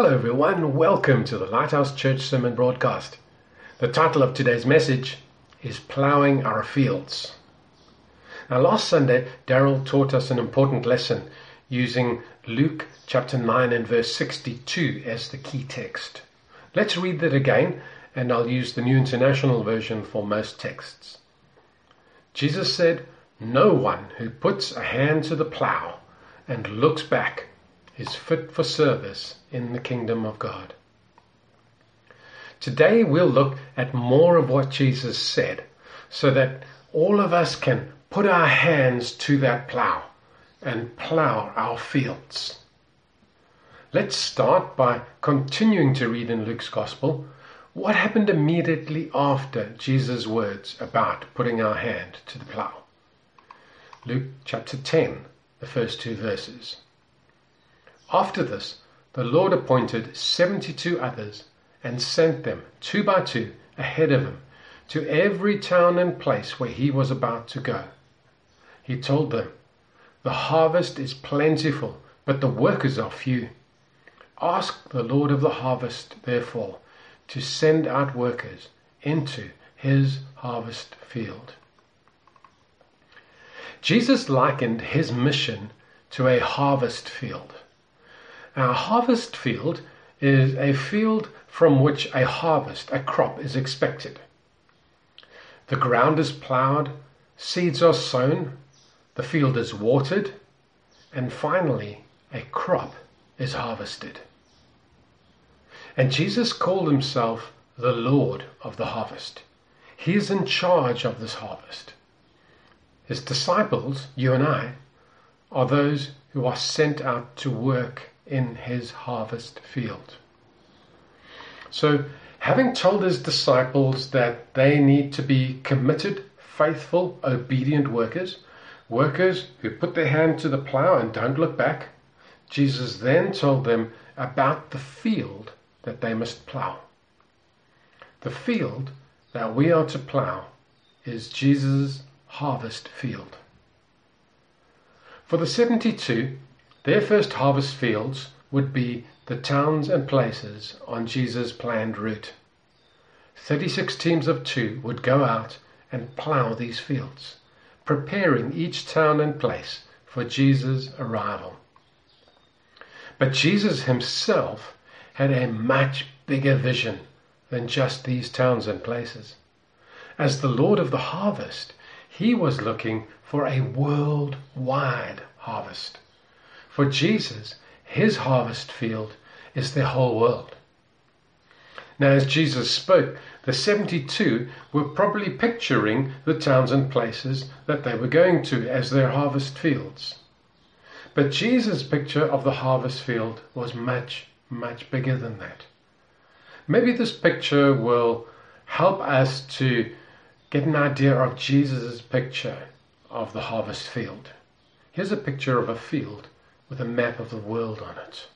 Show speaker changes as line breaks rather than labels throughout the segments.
Hello, everyone. Welcome to the Lighthouse Church Sermon Broadcast. The title of today's message is Plowing Our Fields. Now, last Sunday, Daryl taught us an important lesson using Luke chapter 9 and verse 62 as the key text. Let's read that again, and I'll use the New International Version for most texts. Jesus said, No one who puts a hand to the plow and looks back is fit for service in the kingdom of God. Today we'll look at more of what Jesus said so that all of us can put our hands to that plow and plow our fields. Let's start by continuing to read in Luke's Gospel what happened immediately after Jesus' words about putting our hand to the plow. Luke chapter 10, the first two verses. After this, the Lord appointed seventy two others and sent them two by two ahead of him to every town and place where he was about to go. He told them, The harvest is plentiful, but the workers are few. Ask the Lord of the harvest, therefore, to send out workers into his harvest field. Jesus likened his mission to a harvest field. A harvest field is a field from which a harvest, a crop, is expected. The ground is ploughed, seeds are sown, the field is watered, and finally a crop is harvested. And Jesus called himself the Lord of the harvest. He is in charge of this harvest. His disciples, you and I, are those who are sent out to work in his harvest field. So, having told his disciples that they need to be committed, faithful, obedient workers, workers who put their hand to the plow and don't look back, Jesus then told them about the field that they must plow. The field that we are to plow is Jesus' harvest field. For the 72, their first harvest fields would be the towns and places on Jesus' planned route. 36 teams of two would go out and plough these fields, preparing each town and place for Jesus' arrival. But Jesus himself had a much bigger vision than just these towns and places. As the Lord of the harvest, he was looking for a worldwide harvest. For Jesus, his harvest field is the whole world. Now, as Jesus spoke, the 72 were probably picturing the towns and places that they were going to as their harvest fields. But Jesus' picture of the harvest field was much, much bigger than that. Maybe this picture will help us to get an idea of Jesus' picture of the harvest field. Here's a picture of a field with a map of the world on it.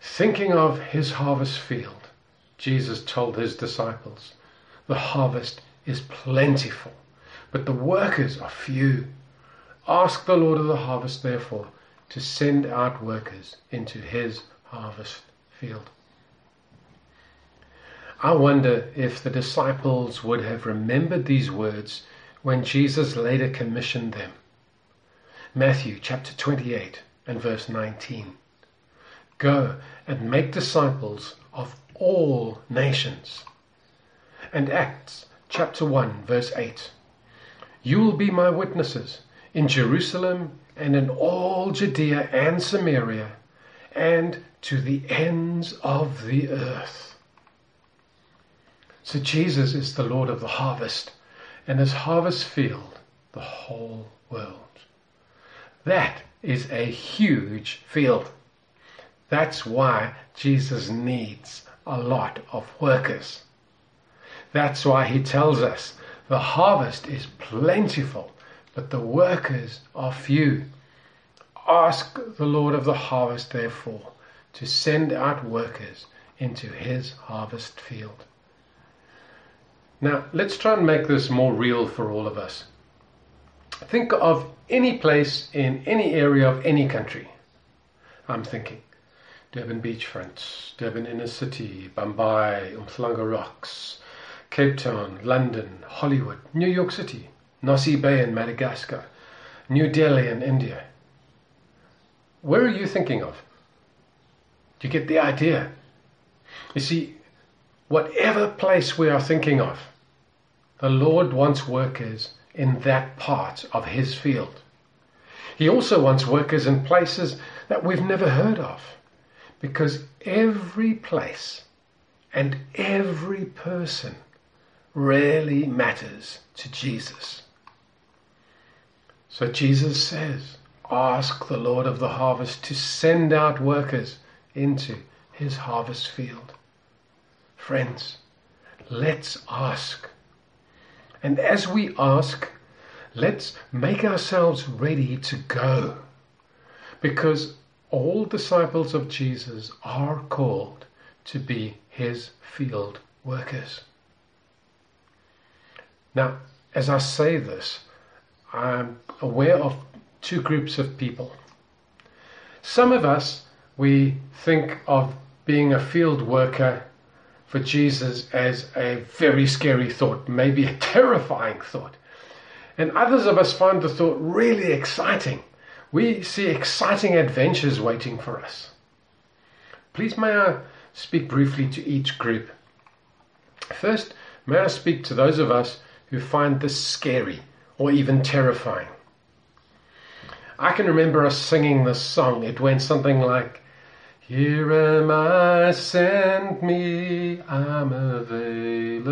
Thinking of his harvest field, Jesus told his disciples, The harvest is plentiful, but the workers are few. Ask the Lord of the harvest, therefore, to send out workers into his harvest field. I wonder if the disciples would have remembered these words when Jesus later commissioned them. Matthew chapter 28 and verse 19. Go and make disciples of all nations. And Acts chapter 1 verse 8. You will be my witnesses in Jerusalem and in all Judea and Samaria and to the ends of the earth. So Jesus is the Lord of the harvest and his harvest field, the whole world. That is a huge field. That's why Jesus needs a lot of workers. That's why he tells us the harvest is plentiful, but the workers are few. Ask the Lord of the harvest, therefore, to send out workers into his harvest field. Now, let's try and make this more real for all of us. Think of any place in any area of any country. I'm thinking. Durban beachfront, Durban inner city, Bambai, Umhlanga Rocks, Cape Town, London, Hollywood, New York City, Nosy Be in Madagascar, New Delhi in India. Where are you thinking of? Do you get the idea? You see, whatever place we are thinking of, the Lord wants workers in that part of His field. He also wants workers in places that we've never heard of. Because every place and every person really matters to Jesus. So Jesus says, Ask the Lord of the harvest to send out workers into his harvest field. Friends, let's ask. And as we ask, let's make ourselves ready to go. Because all disciples of Jesus are called to be his field workers. Now, as I say this, I'm aware of two groups of people. Some of us, we think of being a field worker for Jesus as a very scary thought, maybe a terrifying thought. And others of us find the thought really exciting. We see exciting adventures waiting for us. Please, may I speak briefly to each group? First, may I speak to those of us who find this scary or even terrifying. I can remember us singing this song. It went something like, Here am I, send me, I'm available.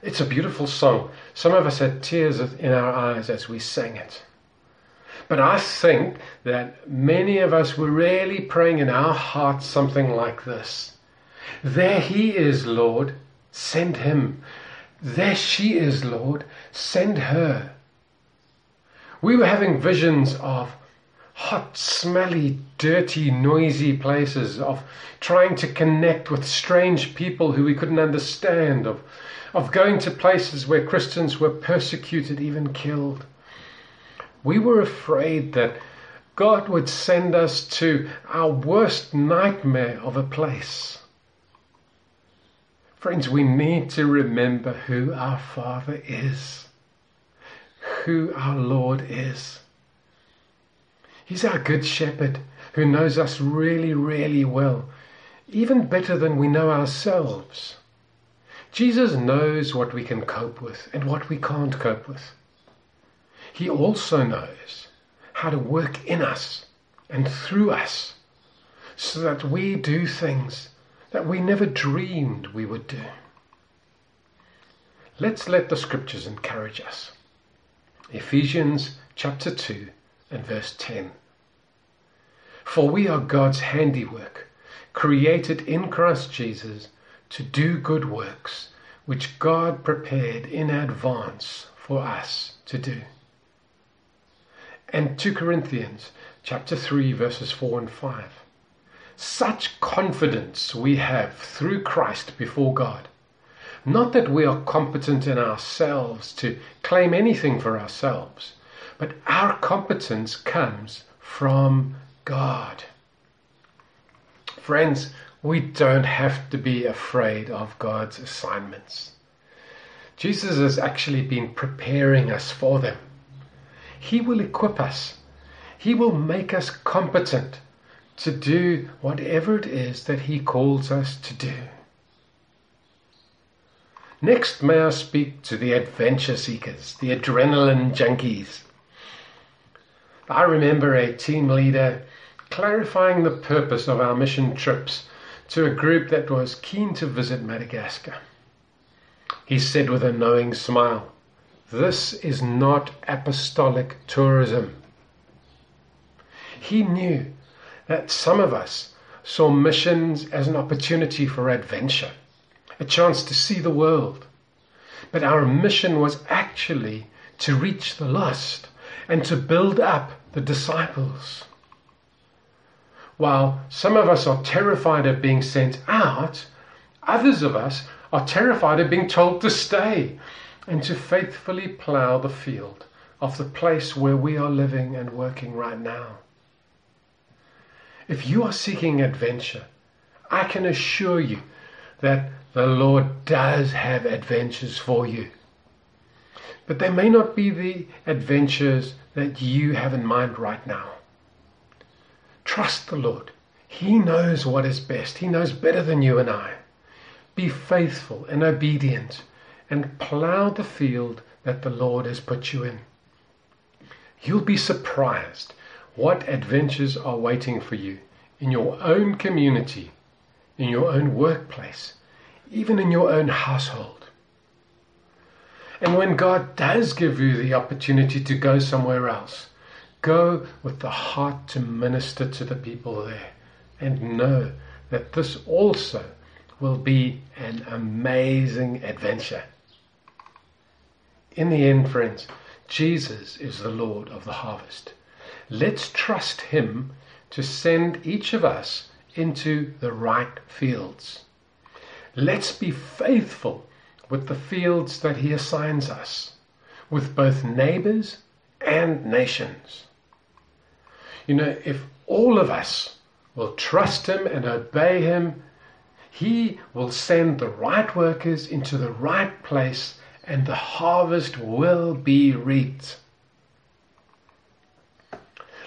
It's a beautiful song. Some of us had tears in our eyes as we sang it. But I think that many of us were really praying in our hearts something like this There he is, Lord, send him. There she is, Lord, send her. We were having visions of hot, smelly, dirty, noisy places, of trying to connect with strange people who we couldn't understand, of, of going to places where Christians were persecuted, even killed. We were afraid that God would send us to our worst nightmare of a place. Friends, we need to remember who our Father is who our Lord is. He's our good shepherd who knows us really, really well, even better than we know ourselves. Jesus knows what we can cope with and what we can't cope with. He also knows how to work in us and through us so that we do things that we never dreamed we would do. Let's let the scriptures encourage us. Ephesians chapter 2 and verse 10. For we are God's handiwork, created in Christ Jesus to do good works, which God prepared in advance for us to do. And 2 Corinthians chapter 3 verses 4 and 5. Such confidence we have through Christ before God not that we are competent in ourselves to claim anything for ourselves, but our competence comes from God. Friends, we don't have to be afraid of God's assignments. Jesus has actually been preparing us for them. He will equip us. He will make us competent to do whatever it is that He calls us to do. Next, may I speak to the adventure seekers, the adrenaline junkies. I remember a team leader clarifying the purpose of our mission trips to a group that was keen to visit Madagascar. He said with a knowing smile, This is not apostolic tourism. He knew that some of us saw missions as an opportunity for adventure a chance to see the world. But our mission was actually to reach the lost and to build up the disciples. While some of us are terrified of being sent out, others of us are terrified of being told to stay and to faithfully plough the field of the place where we are living and working right now. If you are seeking adventure, I can assure you that the Lord does have adventures for you. But they may not be the adventures that you have in mind right now. Trust the Lord. He knows what is best. He knows better than you and I. Be faithful and obedient and plow the field that the Lord has put you in. You'll be surprised what adventures are waiting for you in your own community, in your own workplace, even in your own household. And when God does give you the opportunity to go somewhere else, go with the heart to minister to the people there and know that this also will be an amazing adventure. In the end, friends, Jesus is the Lord of the harvest. Let's trust Him to send each of us into the right fields. Let's be faithful with the fields that He assigns us, with both neighbors and nations. You know, if all of us will trust Him and obey Him, He will send the right workers into the right place and the harvest will be reaped.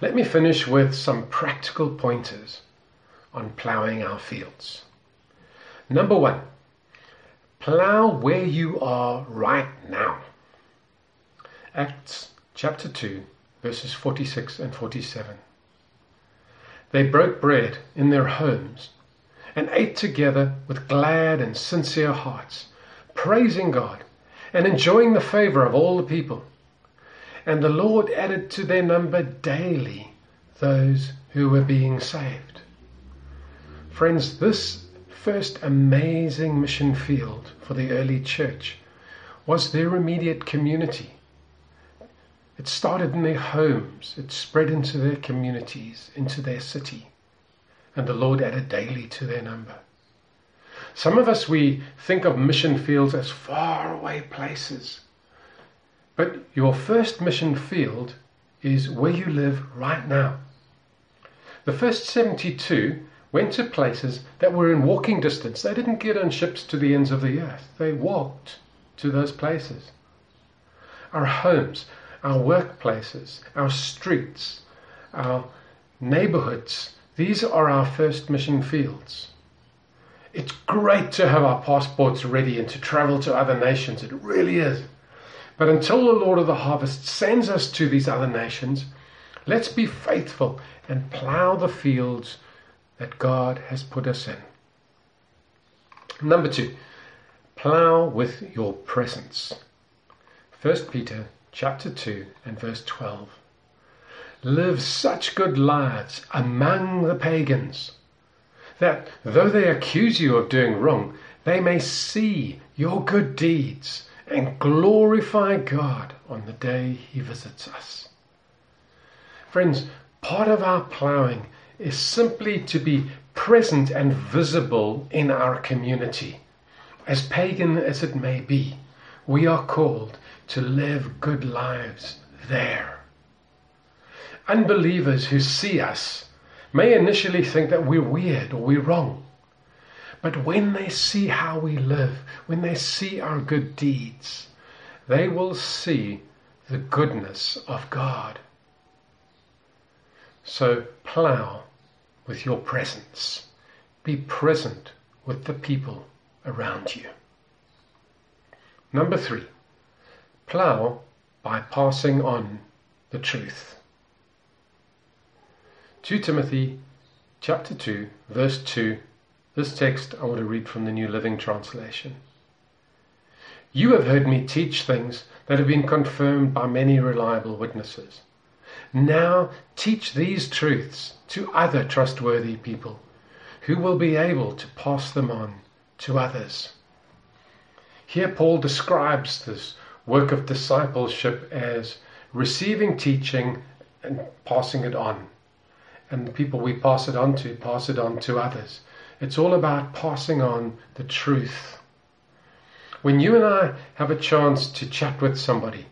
Let me finish with some practical pointers on ploughing our fields. Number one, plough where you are right now. Acts chapter 2, verses 46 and 47. They broke bread in their homes and ate together with glad and sincere hearts, praising God and enjoying the favor of all the people. And the Lord added to their number daily those who were being saved. Friends, this first amazing mission field for the early church was their immediate community. It started in their homes, it spread into their communities, into their city, and the Lord added daily to their number. Some of us, we think of mission fields as far away places. But your first mission field is where you live right now. The first 72 went to places that were in walking distance. They didn't get on ships to the ends of the earth, they walked to those places. Our homes, our workplaces, our streets, our neighborhoods, these are our first mission fields. It's great to have our passports ready and to travel to other nations. It really is. But until the Lord of the harvest sends us to these other nations, let's be faithful and plow the fields that God has put us in. Number two, plow with your presence. 1 Peter chapter 2 and verse 12. Live such good lives among the pagans that though they accuse you of doing wrong, they may see your good deeds and glorify God on the day He visits us. Friends, part of our ploughing is simply to be present and visible in our community. As pagan as it may be, we are called to live good lives there. Unbelievers who see us may initially think that we're weird or we're wrong. But when they see how we live, when they see our good deeds, they will see the goodness of God. So plow with your presence. Be present with the people around you. Number three, plow by passing on the truth. 2 Timothy chapter 2, verse 2. This text I want to read from the New Living Translation. You have heard me teach things that have been confirmed by many reliable witnesses. Now teach these truths to other trustworthy people who will be able to pass them on to others. Here, Paul describes this work of discipleship as receiving teaching and passing it on and the people we pass it on to pass it on to others. It's all about passing on the truth. When you and I have a chance to chat with somebody,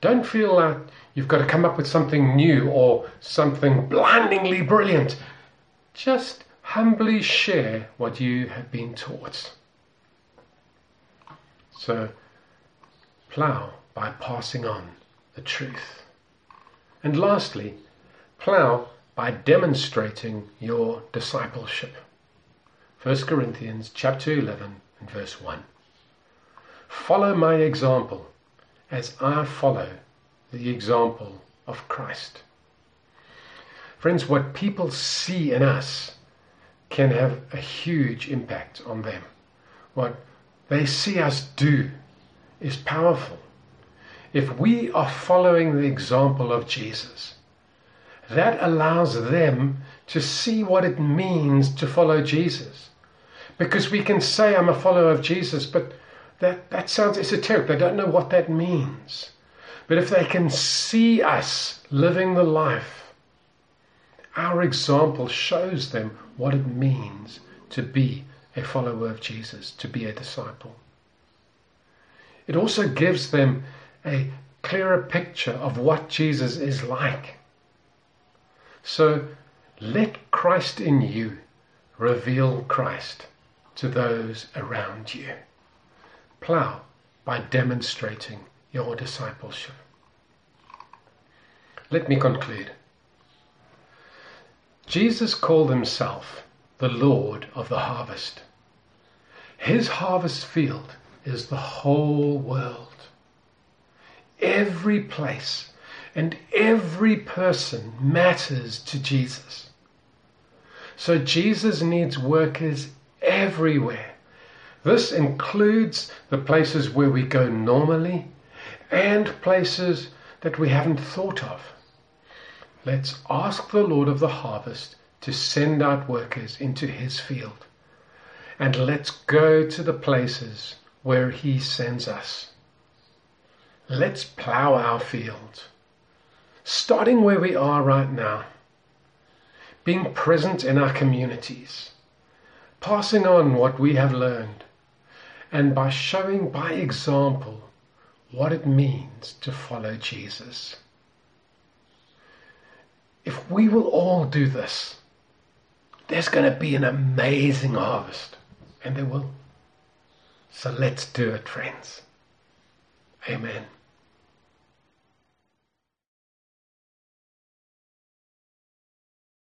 don't feel like you've got to come up with something new or something blindingly brilliant. just humbly share what you have been taught. So, plough by passing on the truth. And lastly, plough by demonstrating your discipleship. 1 Corinthians chapter 11 and verse 1. Follow my example as I follow the example of Christ. Friends, what people see in us can have a huge impact on them. What they see us do is powerful. If we are following the example of Jesus, that allows them to see what it means to follow Jesus. Because we can say, I'm a follower of Jesus, but that, that sounds esoteric. They don't know what that means. But if they can see us living the life, our example shows them what it means to be a follower of Jesus, to be a disciple. It also gives them a clearer picture of what Jesus is like. So let Christ in you reveal Christ to those around you. Plough by demonstrating your discipleship. Let me conclude. Jesus called himself the Lord of the harvest. His harvest field is the whole world. Every place and every person matters to Jesus. So Jesus needs workers everywhere. This includes the places where we go normally and places that we haven't thought of. Let's ask the Lord of the harvest to send out workers into his field. And let's go to the places where he sends us. Let's plow our field, starting where we are right now, being present in our communities, passing on what we have learned, and by showing by example what it means to follow Jesus. If we will all do this, there's going to be an amazing harvest. And there will. So let's do it, friends. Amen.